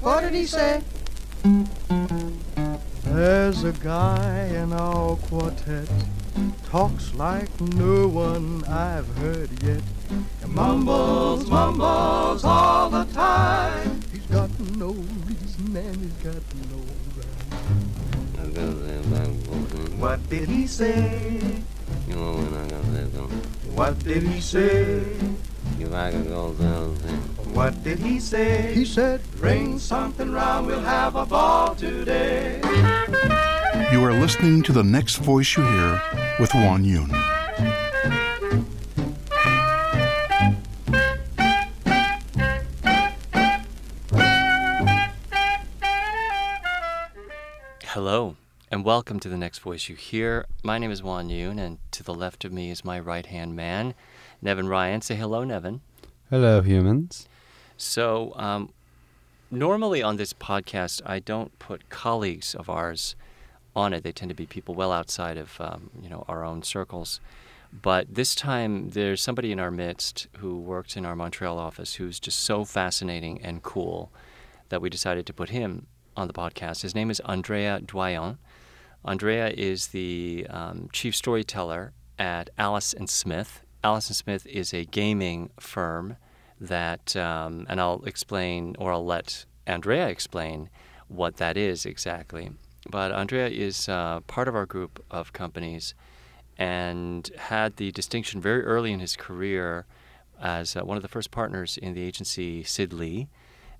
What did he say? There's a guy in our quartet talks like no one I've heard yet. He mumbles, mumbles all the time. He's got no reason and he's got no rhyme. What did he say? You know when I got that What did he say? What did he say? He said, Bring something round, we'll have a ball today. You are listening to The Next Voice You Hear with Juan Yun. Hello, and welcome to The Next Voice You Hear. My name is Juan Yun, and to the left of me is my right hand man, Nevin Ryan. Say hello, Nevin. Hello, humans. So, um, normally on this podcast, I don't put colleagues of ours on it. They tend to be people well outside of um, you know our own circles. But this time, there's somebody in our midst who works in our Montreal office who's just so fascinating and cool that we decided to put him on the podcast. His name is Andrea Doyon. Andrea is the um, chief storyteller at Alice and Smith. Alice and Smith is a gaming firm that, um, and I'll explain, or I'll let Andrea explain what that is exactly. But Andrea is uh, part of our group of companies and had the distinction very early in his career as uh, one of the first partners in the agency Sid Lee,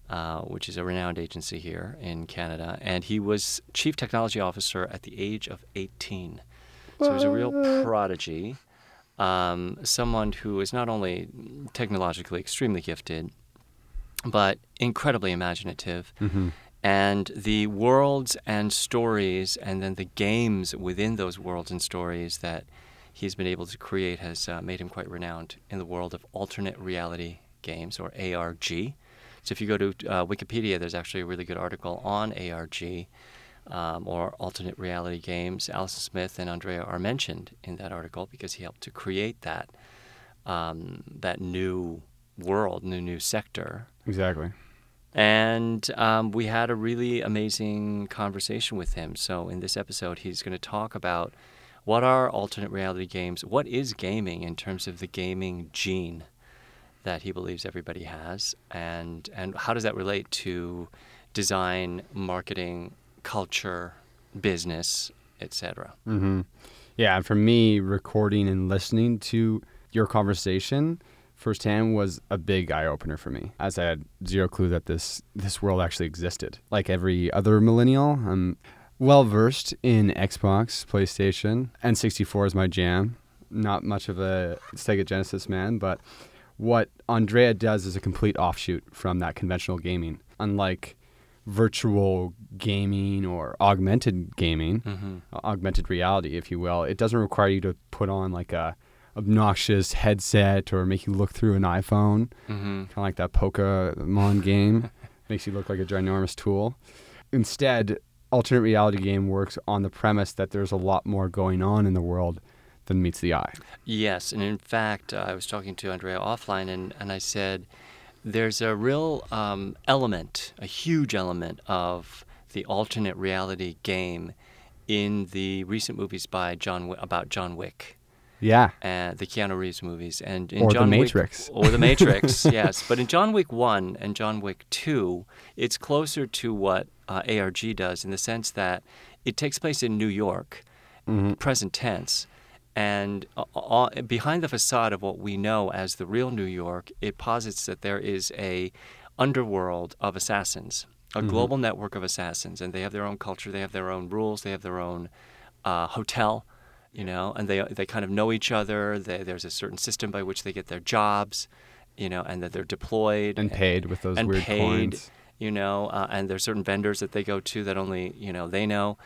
uh, which is a renowned agency here in Canada. And he was chief technology officer at the age of 18. So he was a real prodigy, um, someone who is not only technologically extremely gifted, but incredibly imaginative. Mm-hmm. And the worlds and stories, and then the games within those worlds and stories that he's been able to create has uh, made him quite renowned in the world of alternate reality games, or ARG. So if you go to uh, Wikipedia, there's actually a really good article on ARG um, or alternate reality games. Alice and Smith and Andrea are mentioned in that article because he helped to create that um, that new world, new new sector. Exactly. And um, we had a really amazing conversation with him. So in this episode, he's going to talk about what are alternate reality games, what is gaming in terms of the gaming gene that he believes everybody has, and and how does that relate to design, marketing, culture, business, etc. Mm-hmm. Yeah, and for me, recording and listening to your conversation firsthand was a big eye opener for me, as I had zero clue that this this world actually existed. Like every other millennial, I'm well versed in Xbox, PlayStation, N64 is my jam. Not much of a Sega Genesis man, but what Andrea does is a complete offshoot from that conventional gaming. Unlike virtual gaming or augmented gaming, Mm-hmm. augmented reality, if you will, it doesn't require you to put on like a obnoxious headset or make you look through an iPhone, Mm-hmm. kind of like that Pokemon game, makes you look like a ginormous tool. Instead, alternate reality game works on the premise that there's a lot more going on in the world than meets the eye. Yes, and in fact, uh, I was talking to Andrea offline, and, and I said there's a real um, element, a huge element of the alternate reality game in the recent movies by John Wi- about John Wick. Yeah. the Keanu Reeves movies, and in Or The John Wick- Matrix. or the Matrix, yes. But in John Wick One and John Wick Two, it's closer to what uh, ARG does in the sense that it takes place in New York, present tense, and uh, behind the facade of what we know as the real New York, it posits that there is a underworld of assassins, a global network of assassins, and they have their own culture, they have their own rules, they have their own uh, hotel you know, and they they kind of know each other. They, there's a certain system by which they get their jobs, you know, and that they're deployed And paid with those and weird paid, coins. you know, uh, and there's certain vendors that they go to that only you know they know,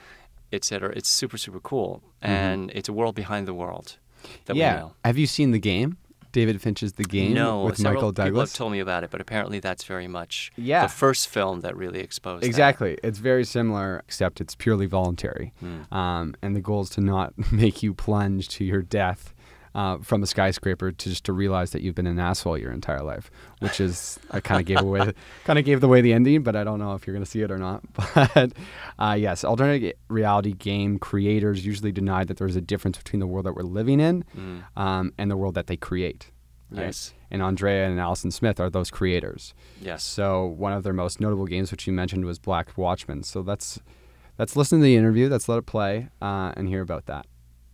et cetera. It's super super cool, and it's a world behind the world that Mm-hmm. yeah. we know. Have you seen the game? David Fincher's The Game no, with Michael people Douglas. have told me about it, but apparently that's very much Yeah. the first film that really exposed that. Exactly. It's very similar, except it's purely voluntary. Hmm. Um, and the goal is to not make you plunge to your death uh, from a skyscraper to just to realize that you've been an asshole your entire life, which is I kind of gave away kind of gave away the ending, but I don't know if you're going to see it or not. But uh, yes, alternate reality game creators usually deny that there's a difference between the world that we're living in Mm. um, and the world that they create. right? Yes. And Andrea and Alice and Smith are those creators. Yes. So one of their most notable games, which you mentioned, was Black Watchmen. So let's let's listen to the interview. Let's let it play uh, and hear about that.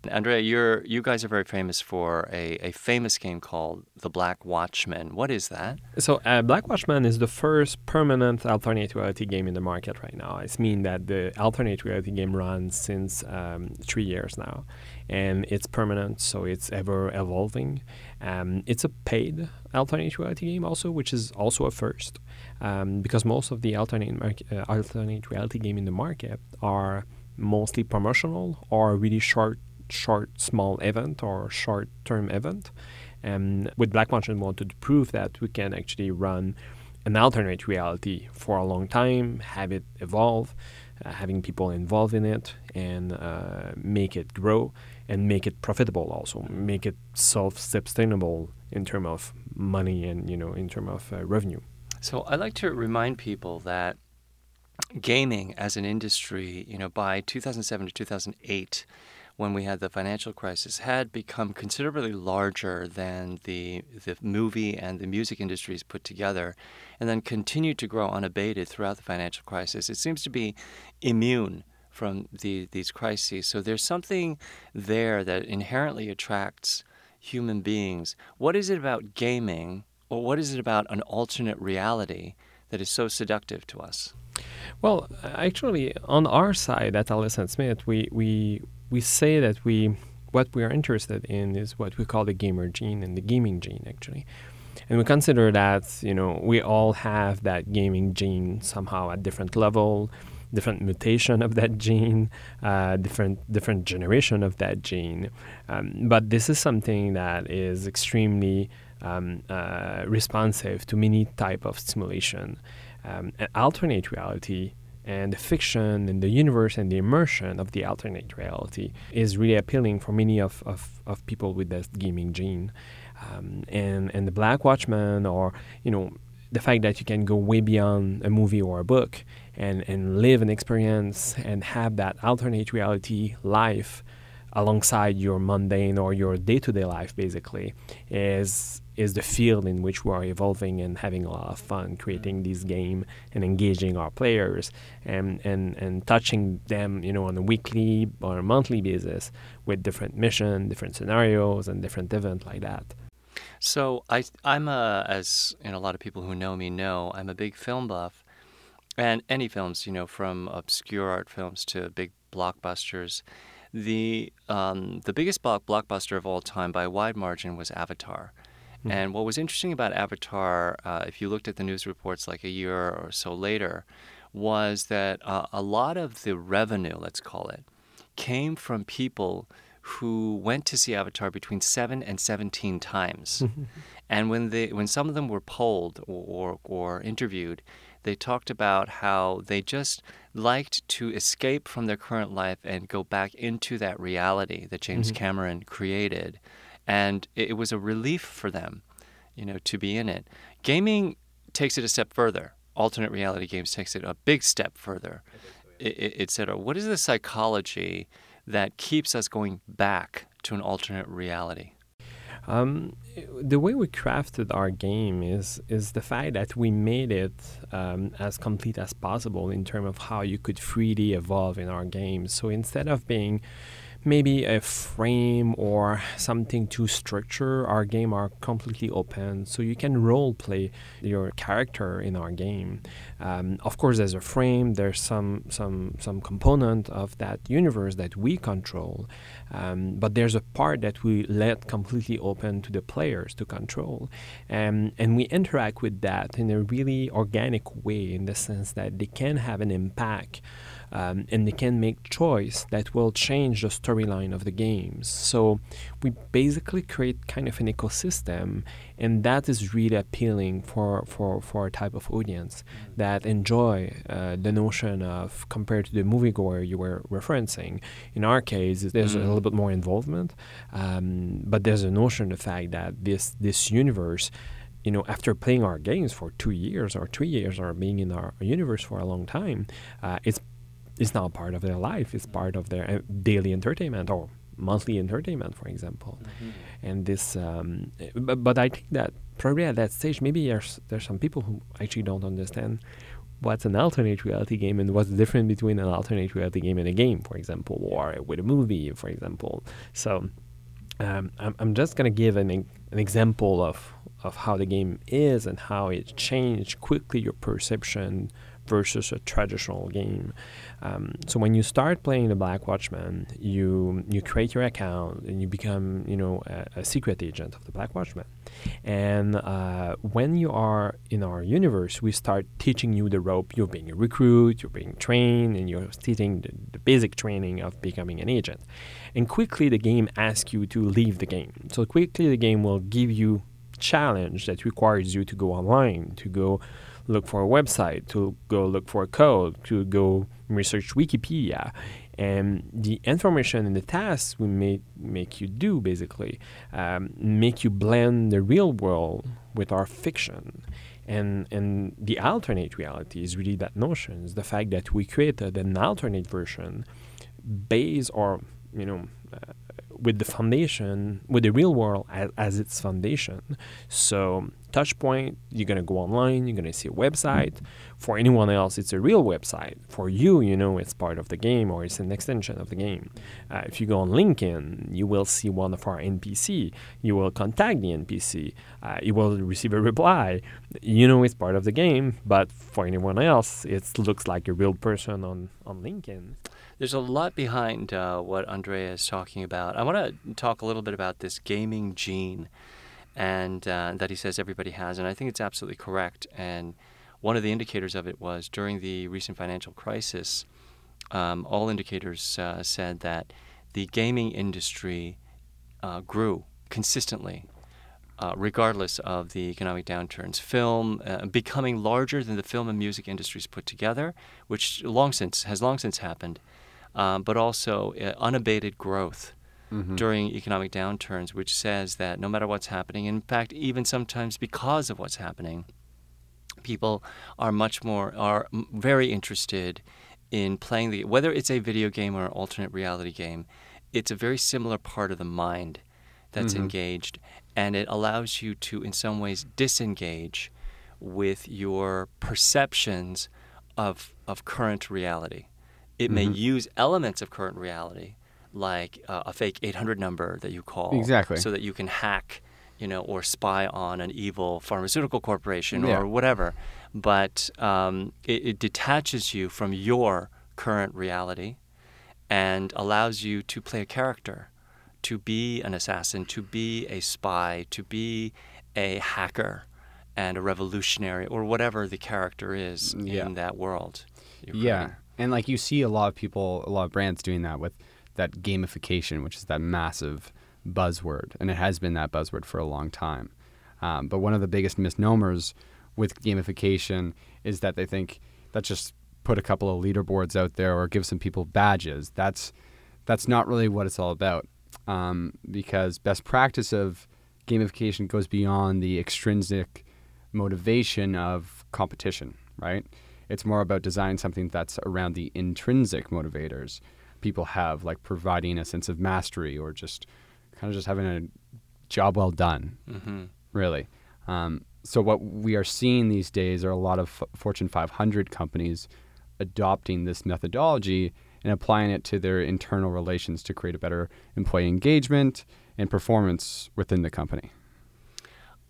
Andrea, you're you guys are very famous for a, a famous game called The Black Watchmen. What is that? So, uh, Black Watchmen is the first permanent alternate reality game in the market right now. It's mean that the alternate reality game runs since um, three years now, and it's permanent, so it's ever evolving. Um, it's a paid alternate reality game also, which is also a first, um, because most of the alternate uh, alternate reality game in the market are mostly promotional or really short short small event or short term event. And with Black Watchmen, we wanted to prove that we can actually run an alternate reality for a long time, have it evolve, uh, having people involved in it, and uh, make it grow and make it profitable. Also, make it self-sustainable in terms of money and you know in terms of uh, revenue. So I like to remind people that gaming as an industry, you know, by 2007 to 2008, when we had the financial crisis, had become considerably larger than the the movie and the music industries put together, and then continued to grow unabated throughout the financial crisis. It seems to be immune from the, these crises. So there's something there that inherently attracts human beings. What is it about gaming, or what is it about an alternate reality that is so seductive to us? Well, actually, on our side at Alice and Smith, we, we we say that we what we are interested in is what we call the gamer gene and the gaming gene actually. And we consider that, you know, we all have that gaming gene somehow at different level, different mutation of that gene, uh, different different generation of that gene. Um, but this is something that is extremely um, uh, responsive to many type of stimulation. Um, alternate reality and the fiction and the universe and the immersion of the alternate reality is really appealing for many of, of, of people with that gaming gene. Um, and, and the Black Watchmen, or, you know, the fact that you can go way beyond a movie or a book and, and live an experience and have that alternate reality life alongside your mundane or your day-to-day life basically is is the field in which we are evolving and having a lot of fun creating this game and engaging our players and, and, and touching them you know on a weekly or a monthly basis with different mission different scenarios and different events like that So I, I'm a, as know, a lot of people who know me know, I'm a big film buff, and any films, you know, from obscure art films to big blockbusters. The um, the biggest block, blockbuster of all time by a wide margin was Avatar. And what was interesting about Avatar, uh, if you looked at the news reports like a year or so later, was that uh, a lot of the revenue, let's call it, came from people who went to see Avatar between seven and seventeen times. and when they, when some of them were polled or, or, or interviewed, they talked about how they just liked to escape from their current life and go back into that reality that James mm-hmm. Cameron created. And it, it was a relief for them, you know, to be in it. Gaming takes it a step further. Alternate reality games takes it a big step further, etc. What is the psychology that keeps us going back to an alternate reality? Um, the way we crafted our game is is the fact that we made it um, as complete as possible in terms of how you could freely evolve in our game. So instead of being maybe a frame or something to structure our game are completely open. So you can role play your character in our game. Um, of course there's a frame there's some some some component of that universe that we control um, but there's a part that we let completely open to the players to control. Um, and we interact with that in a really organic way in the sense that they can have an impact um, and they can make choice that will change the storyline of the games. So we basically create kind of an ecosystem, and that is really appealing for for for a type of audience that enjoy uh, the notion of compared to the moviegoer you were referencing. In our case, there's a Mm. little bit more involvement, um, but there's a notion, of the fact that this this universe you know, after playing our games for two years or three years or being in our universe for a long time, uh, it's it's now part of their life. It's part of their uh, daily entertainment or monthly entertainment, for example. And this, um, but, but I think that probably at that stage, maybe there's there's some people who actually don't understand what's an alternate reality game and what's the difference between an alternate reality game and a game, for example, or with a movie, for example. So um, I'm, I'm just gonna give an, an example of of how the game is and how it changed quickly your perception versus a traditional game. Um, so when you start playing the Black Watchmen, you you create your account and you become you know a, a secret agent of the Black Watchmen. And uh, when you are in our universe, we start teaching you the rope. You're being a recruit, you're being trained, and you're taking the, the basic training of becoming an agent. And quickly, the game asks you to leave the game. So quickly, the game will give you challenge that requires you to go online, to go look for a website, to go look for a code, to go research Wikipedia. And the information and the tasks we make, make you do basically um, make you blend the real world with our fiction. And, and the alternate reality is really that notion, is the fact that we created an alternate version based or, you know, uh, with the foundation, with the real world as, as its foundation. So, Touchpoint, you're to go online, you're to see a website. For anyone else, it's a real website. For you, you know, it's part of the game or it's an extension of the game. Uh, if you go on LinkedIn, you will see one of our NPC. You will contact the NPC. Uh, you will receive a reply. You know, it's part of the game, but for anyone else, it looks like a real person on, on LinkedIn. There's a lot behind uh, what Andrea is talking about. I want to talk a little bit about this gaming gene, and uh, that he says everybody has, and I think it's absolutely correct. And one of the indicators of it was during the recent financial crisis. Um, all indicators uh, said that the gaming industry uh, grew consistently, uh, regardless of the economic downturns. Film uh, becoming larger than the film and music industries put together, which long since has long since happened um, but also uh, unabated growth Mhm. during economic downturns, which says that no matter what's happening, in fact, even sometimes because of what's happening, people are much more are very interested in playing the whether it's a video game or an alternate reality game. It's a very similar part of the mind that's Mhm. engaged, and it allows you to, in some ways, disengage with your perceptions of of current reality. It may Mhm. use elements of current reality, like uh, a fake 800 number that you call, Exactly. so that you can hack, you know, or spy on an evil pharmaceutical corporation Yeah. or whatever. But um, it, it detaches you from your current reality and allows you to play a character, to be an assassin, to be a spy, to be a hacker and a revolutionary, or whatever the character is Yeah. in that world. Yeah. And like you see a lot of people, a lot of brands doing that with that gamification, which is that massive buzzword. And it has been that buzzword for a long time. Um, but one of the biggest misnomers with gamification is that they think that's just put a couple of leaderboards out there or give some people badges. That's that's not really what it's all about. Um, because best practice of gamification goes beyond the extrinsic motivation of competition, right? It's more about designing something that's around the intrinsic motivators people have, like providing a sense of mastery or just kind of just having a job well done, hmm really. Um, so what we are seeing these days are a lot of F- Fortune 500 companies adopting this methodology and applying it to their internal relations to create a better employee engagement and performance within the company.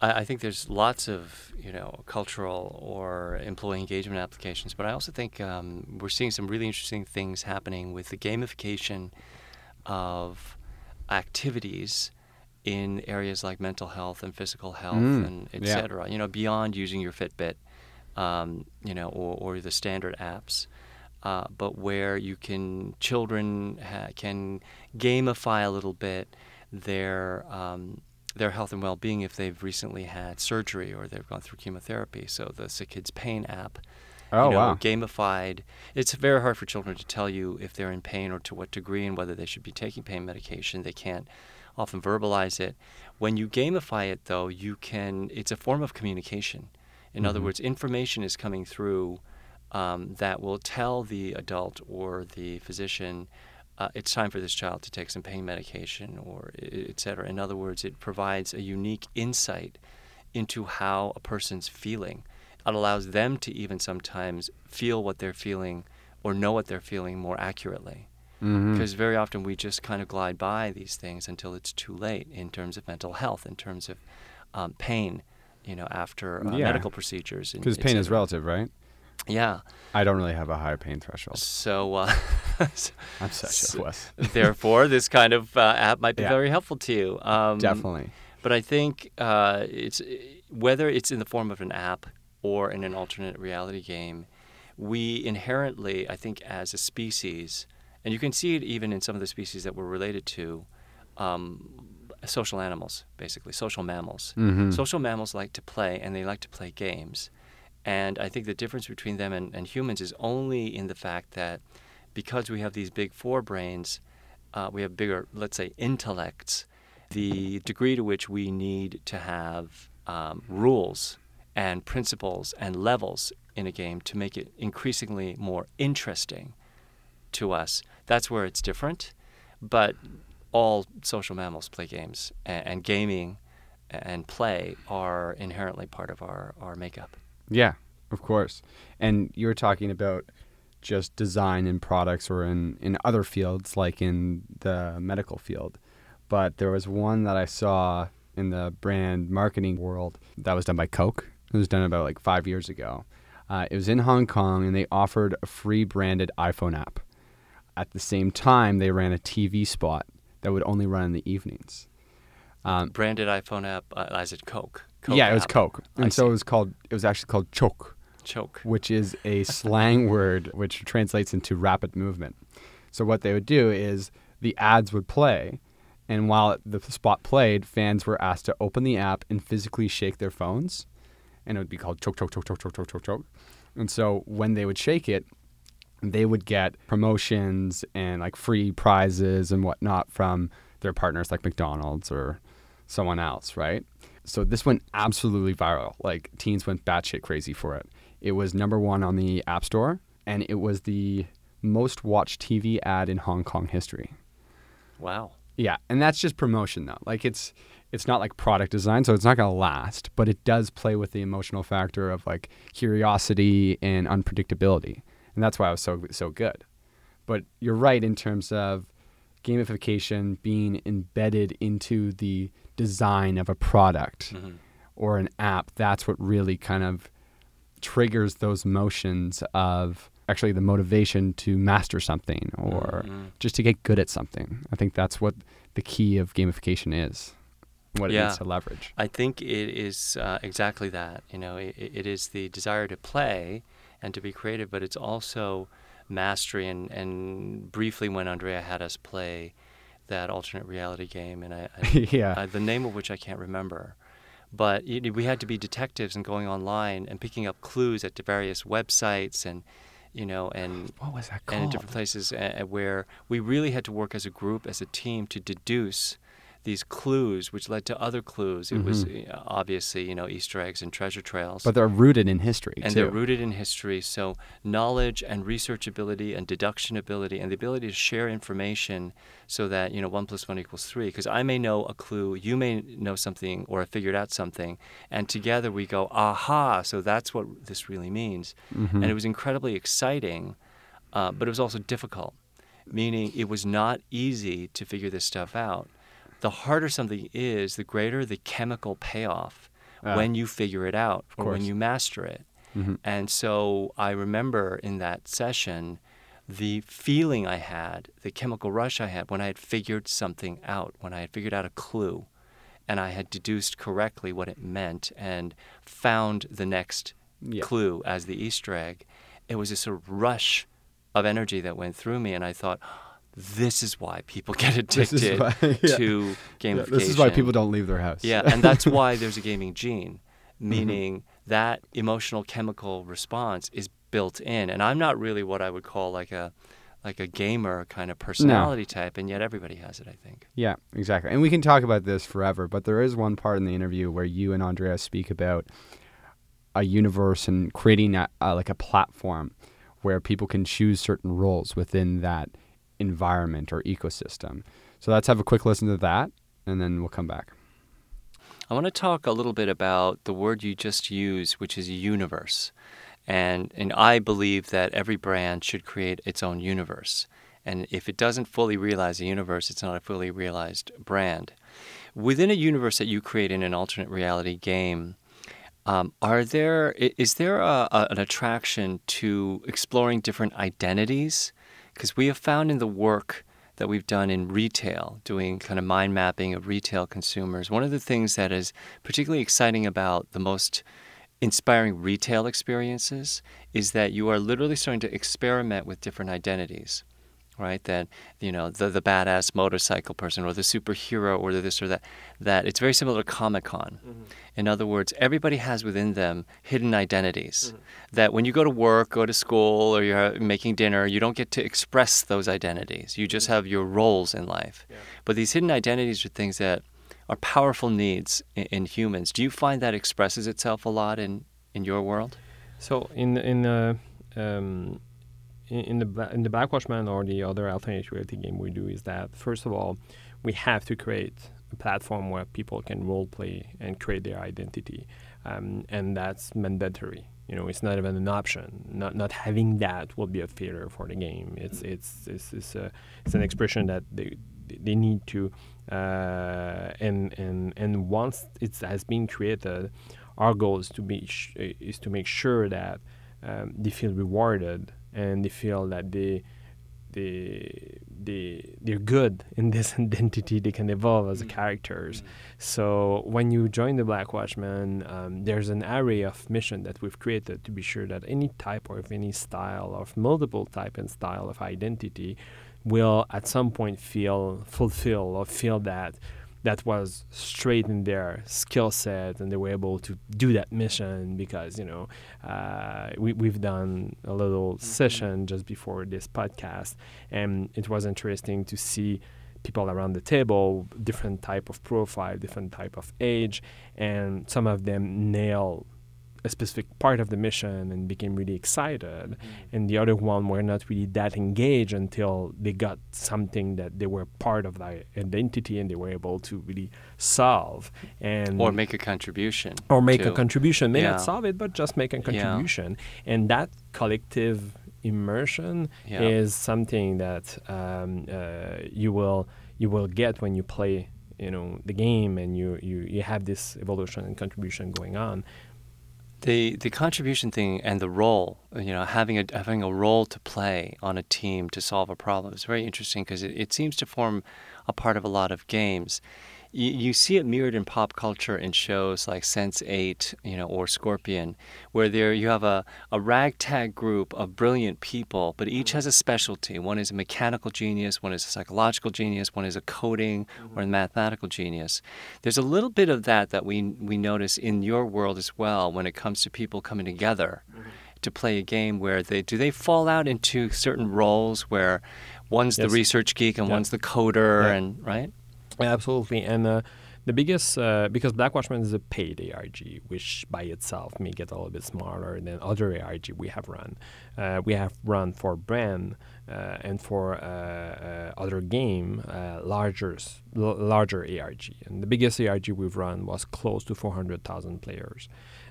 I, I think there's lots of you know cultural or employee engagement applications, but I also think um, we're seeing some really interesting things happening with the gamification of activities in areas like mental health and physical health Mm, and et yeah. cetera. You know, beyond using your Fitbit, um, you know, or, or the standard apps. uh, but where you can children ha- can gamify a little bit their um, their health and well-being if they've recently had surgery or they've gone through chemotherapy. So the Sick Kids Pain app, Oh you know, wow. gamified. It's very hard for children to tell you if they're in pain or to what degree and whether they should be taking pain medication. They can't often verbalize it. When you gamify it, though, you can. It's a form of communication. In other Mhm. words, information is coming through um, that will tell the adult or the physician uh, it's time for this child to take some pain medication or et cetera. In other words, it provides a unique insight into how a person's feeling. It allows them to even sometimes feel what they're feeling or know what they're feeling more accurately. Mhm. Because very often we just kind of glide by these things until it's too late in terms of mental health, in terms of um, pain, you know, after uh, Yeah. medical procedures. Because pain is relative, right? Yeah. I don't really have a high pain threshold. So, uh, so I'm such So- a wuss. therefore, this kind of uh, app might be Yeah. very helpful to you. Um, Definitely. But I think uh, it's whether it's in the form of an app or in an alternate reality game, we inherently, I think, as a species, and you can see it even in some of the species that we're related to, um, social animals, basically social mammals. Mhm. Social mammals like to play, and they like to play games. And I think the difference between them and, and humans is only in the fact that because we have these big forebrains, uh, we have bigger, let's say, intellects, the degree to which we need to have um, rules and principles and levels in a game to make it increasingly more interesting to us, that's where it's different. But all social mammals play games, and, and gaming and play are inherently part of our, our makeup. Yeah, of course. And you were talking about just design in products or in, in other fields, like in the medical field. But there was one that I saw in the brand marketing world that was done by Coke. It was done about like five years ago. Uh, it was in Hong Kong, and they offered a free branded iPhone app. At the same time, they ran a TV spot that would only run in the evenings. Um, Branded iPhone app, uh, as it Coke. Coke yeah, it was. Coke, I and so see. it was called. It was actually called Chok. Chok. which is a slang word which translates into rapid movement. So what they would do is the ads would play, and while the spot played, fans were asked to open the app and physically shake their phones, and it would be called choke, choke, choke, choke, choke, choke, choke, choke. And so when they would shake it, they would get promotions and like free prizes and whatnot from their partners like McDonald's or someone else, right? So this went absolutely viral. Like teens went batshit crazy for it. It was number one on the App Store, and it was the most watched TV ad in Hong Kong history. Wow. Yeah, and that's just promotion though. Like it's it's not like product design, so it's not gonna last, but it does play with the emotional factor of like curiosity and unpredictability, and that's why it was so so good. But you're right in terms of gamification being embedded into the design of a product Mhm. or an app. That's what really kind of triggers those motions of actually the motivation to master something or Mhm. just to get good at something. I think that's what the key of gamification is, what it Yeah. needs to leverage. I think it is uh, exactly that. You know, it, it is the desire to play and to be creative, but it's also mastery. And, and briefly, when Andrea had us play that alternate reality game, and I, I yeah. uh, the name of which I can't remember. But we had to be detectives and going online and picking up clues at the various websites and, you know, and what was that called? and in different places where we really had to work as a group, as a team, to deduce these clues, which led to other clues. It was uh, obviously, you know, Easter eggs and treasure trails. Mm-hmm. but they're rooted in history and too. they're rooted in history. So knowledge and research ability and deduction ability and the ability to share information so that, you know, one plus one equals three. Because I may know a clue, you may know something or have figured out something, and together we go, aha, so that's what this really means. Mhm. And it was incredibly exciting, uh, but it was also difficult, meaning it was not easy to figure this stuff out. The harder something is, the greater the chemical payoff Ah. when you figure it out or when you master it. Mhm. And so I remember in that session the feeling I had, the chemical rush I had when I had figured something out, when I had figured out a clue and I had deduced correctly what it meant and found the next Yeah. clue as the Easter egg. It was this sort of rush of energy that went through me, and I thought, this is why people get addicted why- yeah. to Yeah, this is why people don't leave their house. Yeah, and that's why there's a gaming gene, Mm-hmm. meaning that emotional chemical response is built in. And I'm not really what I would call like a like a gamer kind of personality type, and yet everybody has it. I think. Yeah, exactly. And we can talk about this forever, but there is one part in the interview where you and Andrea speak about a universe and creating a, uh, like a platform where people can choose certain roles within that environment or ecosystem. So let's have a quick listen to that, and then we'll come back. I want to talk a little bit about the word you just used, which is universe. And, and I believe that every brand should create its own universe. And if it doesn't fully realize a universe, it's not a fully realized brand. Within a universe that you create in an alternate reality game, um, are there is there a, a, an attraction to exploring different identities? Because we have found in the work that we've done in retail, doing kind of mind mapping of retail consumers, one of the things that is particularly exciting about the most inspiring retail experiences is that you are literally starting to experiment with different identities right that you know the the badass motorcycle person or the superhero or the this or that that it's very similar to comic-con. In other words everybody has within them hidden identities that when you go to work go to school or you're making dinner you don't get to express those identities. You just have your roles in life. But these hidden identities are things that are powerful needs in, in humans. Do you find that expresses itself a lot in in your world? So in in uh, um, in, the in the Black Watchmen or the other alternate reality game we do is that first of all we have to create a platform where people can role play and create their identity, um, and that's mandatory. You know, it's not even an option. Not not having that will be a failure for the game. It's it's it's it's, a, it's an expression that they they need to uh, and and and once it has been created, our goal is to be sh- is to make sure that um, they feel rewarded and they feel that they they they they're good in this identity. They can evolve as characters. So when you join the Black Watchmen, um, there's an array of mission that we've created to be sure that any type or any style of multiple type and style of identity will at some point feel fulfilled or feel that that was straight in their skill set and they were able to do that mission because you know uh, we, we've done a little session just before this podcast and it was interesting to see people around the table different type of profile different type of age and some of them nail a specific part of the mission and became really excited and the other one were not really that engaged until they got something that they were part of their identity and they were able to really solve and or make a contribution or make a contribution may Yeah. not solve it but just make a Yeah. contribution and that collective immersion Yeah. is something that um, uh, you will you will get when you play you know the game and you, you, you have this evolution and contribution going on the the contribution thing and the role you know having a having a role to play on a team to solve a problem is very interesting because it, it seems to form a part of a lot of games you, you see it mirrored in pop culture in shows like sense 8 you know or scorpion where there you have a, a ragtag group of brilliant people but each mm-hmm. has a specialty one is a mechanical genius one is a psychological genius one is a coding or mm-hmm. a mathematical genius there's a little bit of that that we we notice in your world as well when it comes to people coming together mm-hmm. to play a game where they do they fall out into certain roles where one's Yes. the research geek and Yeah. one's the coder Yeah. and right Absolutely. And uh, the biggest, uh, because Black Watchmen is a paid ARG, which by itself may get a little bit smaller than other ARG we have run. Uh, we have run for brand uh, and for uh, uh, other game larger, l- larger ARG. And the biggest ARG we've run was close to 400,000 players.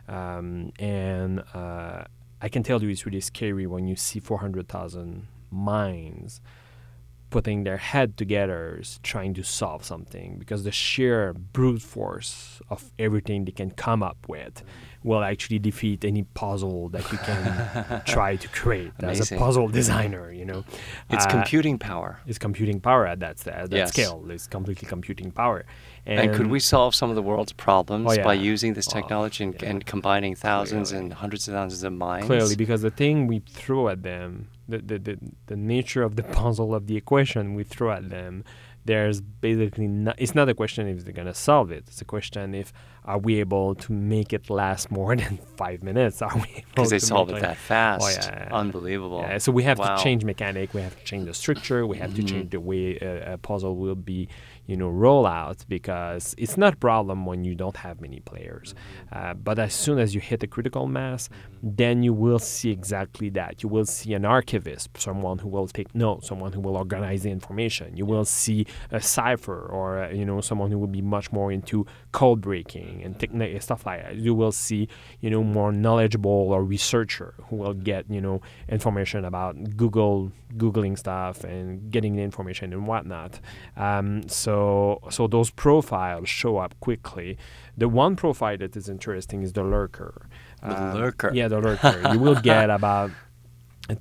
Um, and I can tell you it's really scary when you see 400,000 minds putting their head together trying to solve something because the sheer brute force of everything they can come up with will actually defeat any puzzle that you can try to create as a puzzle designer. You know, It's Uh, computing power. It's computing power at that at that Yes. scale. It's completely computing power. And, could we solve some of the world's problems Oh, by using this Oh, technology and, yeah. and combining thousands Clearly. and hundreds of thousands of minds? clearly because the thing we throw at them the, the, the, the nature of the puzzle of the equation we throw at them there's basically not it's not a question if they're going to solve it it's a question if are we able to make it last more than five minutes are we able Because they solve it like- that fast. Oh, yeah, yeah. Unbelievable. yeah, so we have Wow. to change mechanic we have to change the structure we have to Mhm. change the way a, a puzzle will be you know roll out because it's not a problem when you don't have many players uh, but as soon as you hit a critical mass then you will see exactly that. You will see an archivist, someone who will take notes, someone who will organize the information. You will see a cipher, or uh, you know, someone who will be much more into code breaking and techni- stuff like that. You will see, you know, more knowledgeable or researcher who will get you know information about Google, googling stuff and getting the information and whatnot. Um, so, so those profiles show up quickly. The one profile that is interesting is the lurker. The Um, lurker. Yeah, the lurker. you will get about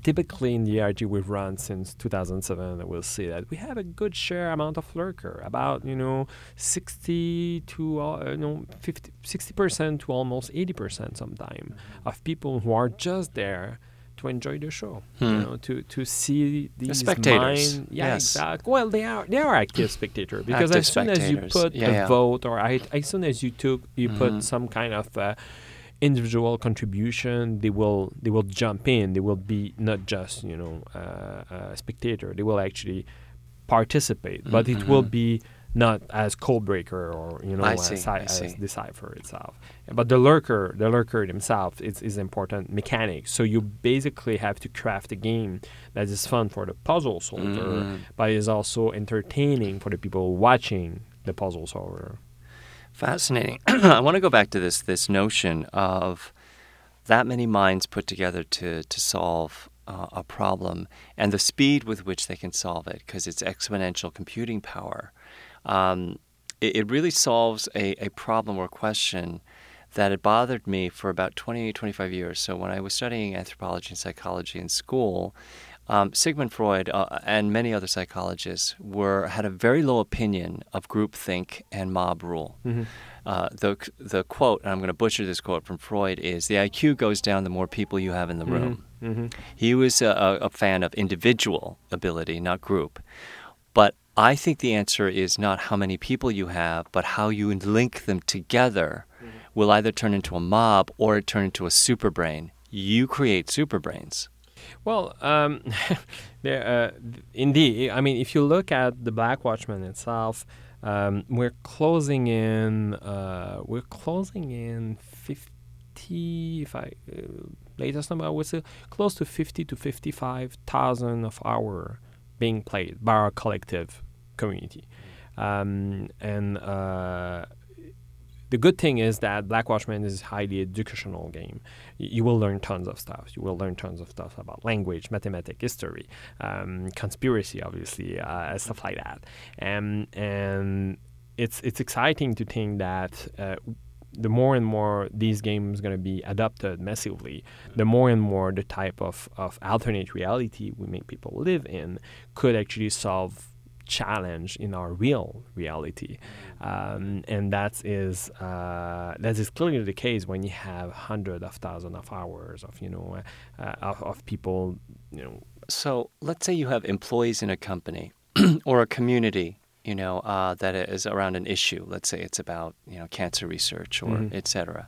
typically in the ARG we've run since 2007. We'll see that we have a good share amount of lurker, about you know 60 to uh, you know 50, 60 percent to almost 80 percent sometime of people who are just there to enjoy the show, you Hmm. know, to to see these spectators. mind- yeah, Yes. exactly. Well, they are they are active spectator because Active as soon as you put Yeah, a yeah. vote or I, as soon as you took you Mhm. put some kind of uh, individual contribution, they will they will jump in. They will be not just you know uh, a spectator. They will actually participate, but it will Mhm. be not as code breaker or you know I as, see, I as decipher itself. But the lurker, the lurker himself is, is important mechanic. So you basically have to craft a game that is fun for the puzzle solver, Mhm. but is also entertaining for the people watching the puzzle solver. Fascinating. I want to go back to this this notion of that many minds put together to to solve uh, a problem and the speed with which they can solve it because it's exponential computing power. Um, it, it really solves a, a problem or question that had bothered me for about 20, 25 years. So when I was studying anthropology and psychology in school, um, Sigmund Freud uh, and many other psychologists were had a very low opinion of groupthink and mob rule. Uh, the the quote, and I'm going to butcher this quote from Freud, is the IQ goes down the more people you have in the room. Mm-hmm. He was a a fan of individual ability, not group. But I think the answer is not how many people you have, but how you link them together will either turn into a mob or turn into a super brain. You create super brains. Well, um, there, uh, indeed. I mean, if you look at the Black Watchmen itself, um, we're closing in. Uh, we're closing in fifty. If I uh, latest number, I would say close to fifty to fifty-five thousand of our being played by our collective community, um, and. The good thing is that Black Watchmen is a highly educational game. You will learn tons of stuff. You will learn tons of stuff about language, mathematics, history, um, conspiracy, obviously, uh, stuff like that. And and it's it's exciting to think that. Uh, the more and more these games going to be adopted massively, the more and more the type of, of alternate reality we make people live in could actually solve challenge in our real reality, um, and that is uh, that is clearly the case when you have hundreds of thousands of hours of you know uh, of, of people you know So let's say you have employees in a company or a community, you know, uh, that is around an issue. Let's say it's about you know cancer research or Mhm. et cetera.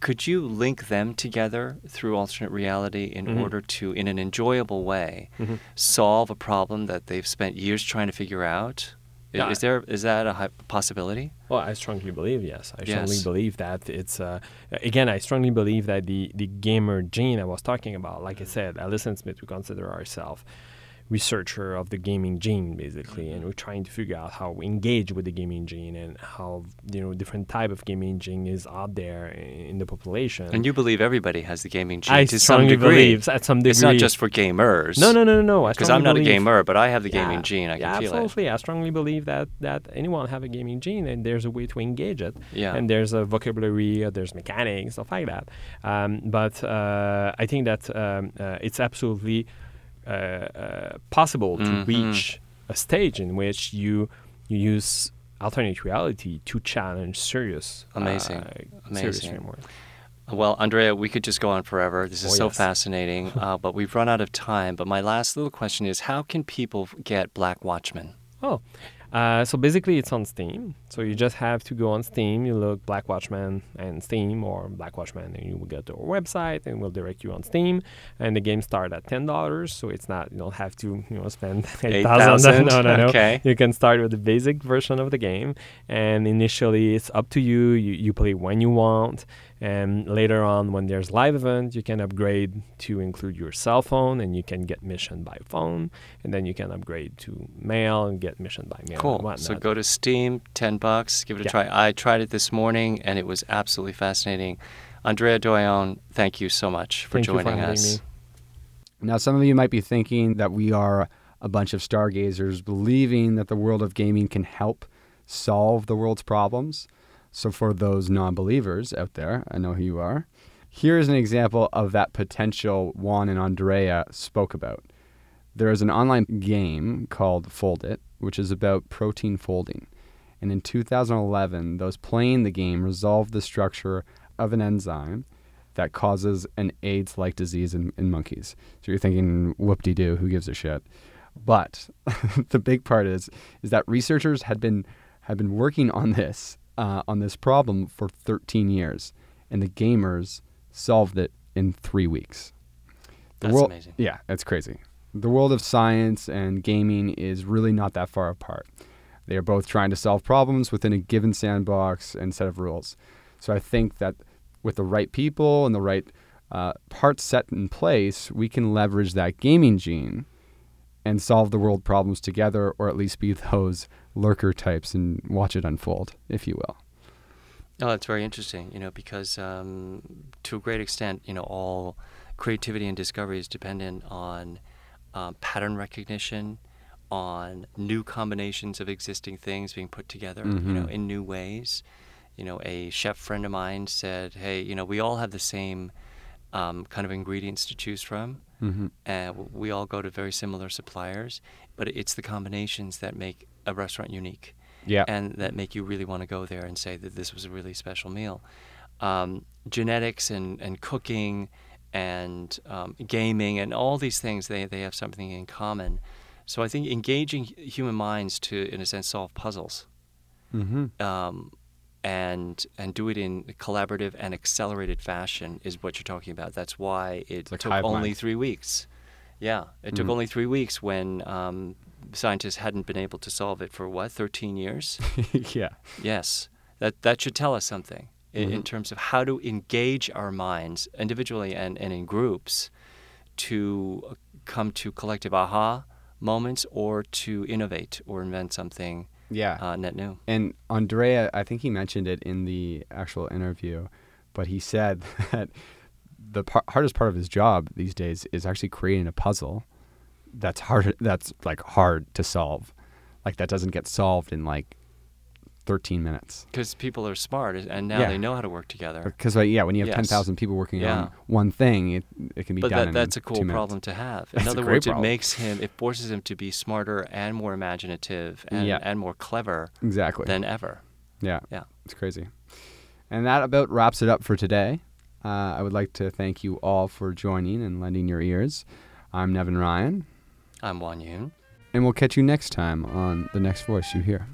Could you link them together through alternate reality in Mhm. order to, in an enjoyable way, Mhm. solve a problem that they've spent years trying to figure out? Yeah. Is there is that a possibility? Well, I strongly believe yes. I strongly believe that it's uh, again. I strongly believe that the the gamer gene I was talking about, like I said, at Alice and Smith, we consider ourselves. Researcher of the gaming gene basically and we're trying to figure out how we engage with the gaming gene and how you know different type of gaming gene is out there in the population And you believe everybody has the gaming gene i to some degree. believe at some degree it's not just for gamers. no no no no no Because I'm not a gamer, but I have the gaming Yeah, gene. I can yeah, feel absolutely. I strongly believe that that anyone have a gaming gene, and there's a way to engage it. Yeah. And there's a vocabulary, uh, there's mechanics, stuff like that. Um, but uh, I think that um, uh, it's absolutely possible to Mhm. reach a stage in which you you use alternate reality to challenge serious, Amazing. uh, serious Amazing. framework. Well, Andrea, we could just go on forever. This is Oh, so yes. fascinating, uh, but we've run out of time. But my last little question is how can people get Black Watchmen? Oh, uh, so basically it's on Steam. So you just have to go on Steam, you look Black Watchmen and Steam or Black Watchmen, and you will get to our website and we'll direct you on Steam. And the game start at ten dollars, so it's not you don't have to you know spend eight thousand. 8,000? No, no, no. Okay. You can start with the basic version of the game, and initially it's up to you. You you play when you want. And later on, when there's live event, you can upgrade to include your cell phone, and you can get mission by phone, and then you can upgrade to mail and get mission by mail. Cool. And. So go to Steam, 10 bucks, give it a Yeah. try. I tried it this morning and it was absolutely fascinating. Andrea Doyon, thank you so much for Thank you for joining having us. me. Now, some of you might be thinking that we are a bunch of stargazers believing that the world of gaming can help solve the world's problems. So, for those non believers out there, I know who you are, here's an example of that potential Juan and Andrea spoke about. There is an online game called Foldit, which is about protein folding. And in 2011, those playing the game resolved the structure of an enzyme that causes an AIDS like disease in, in monkeys. So you're thinking, whoop de doo, who gives a shit? But the big part is is that researchers had been had been working on this uh, on this problem for 13 years, and the gamers solved it in three weeks. The That's world, amazing. Yeah, that's crazy. The world of science and gaming is really not that far apart. They are both trying to solve problems within a given sandbox and set of rules. So I think that with the right people and the right uh, parts set in place, we can leverage that gaming gene and solve the world problems together, or at least be those lurker types and watch it unfold, if you will. Oh, that's very interesting, you know, because um, to a great extent, you know, all creativity and discovery is dependent on um, pattern recognition, on new combinations of existing things being put together, you know, in new ways. You know, a chef friend of mine said, "Hey, you know, we all have the same um, kind of ingredients to choose from, Mm-hmm. and we all go to very similar suppliers, but it's the combinations that make a restaurant unique." Yeah. and that make you really want to go there and say that this was a really special meal. Um, genetics and, and cooking and um, gaming and all these things, they, they have something in common. So I think engaging human minds to, in a sense, solve puzzles mm-hmm. um, and and do it in a collaborative and accelerated fashion is what you're talking about. That's why it like took only mind. three weeks. Yeah, it took Mhm. only three weeks when um, scientists hadn't been able to solve it for what 13 years. yeah. Yes, that that should tell us something in, in Mhm. terms of how to engage our minds individually and, and in groups to uh, come to collective aha moments or to innovate or invent something Yeah. uh, net new. And Andrea, I think he mentioned it in the actual interview, but he said that the par- hardest part of his job these days is actually creating a puzzle that's hard that's like hard to solve. Like that doesn't get solved in like 13 minutes. Because people are smart and now Yeah. they know how to work together. Because like, yeah, when you have Yes. 10,000 people working Yeah. on one thing, it, it can be But done that, that's a cool problem to have. In a other words, it makes him, it forces him to be smarter and more imaginative and, Yeah. and more clever Exactly. than ever. Yeah. Yeah. It's crazy. And that about wraps it up for today. Uh, I would like to thank you all for joining and lending your ears. I'm Nevin Ryan, I'm Wan Yun. and we'll catch you next time on The Next Voice You Hear.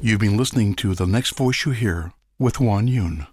You've been listening to The Next Voice You Hear with Juan Yun.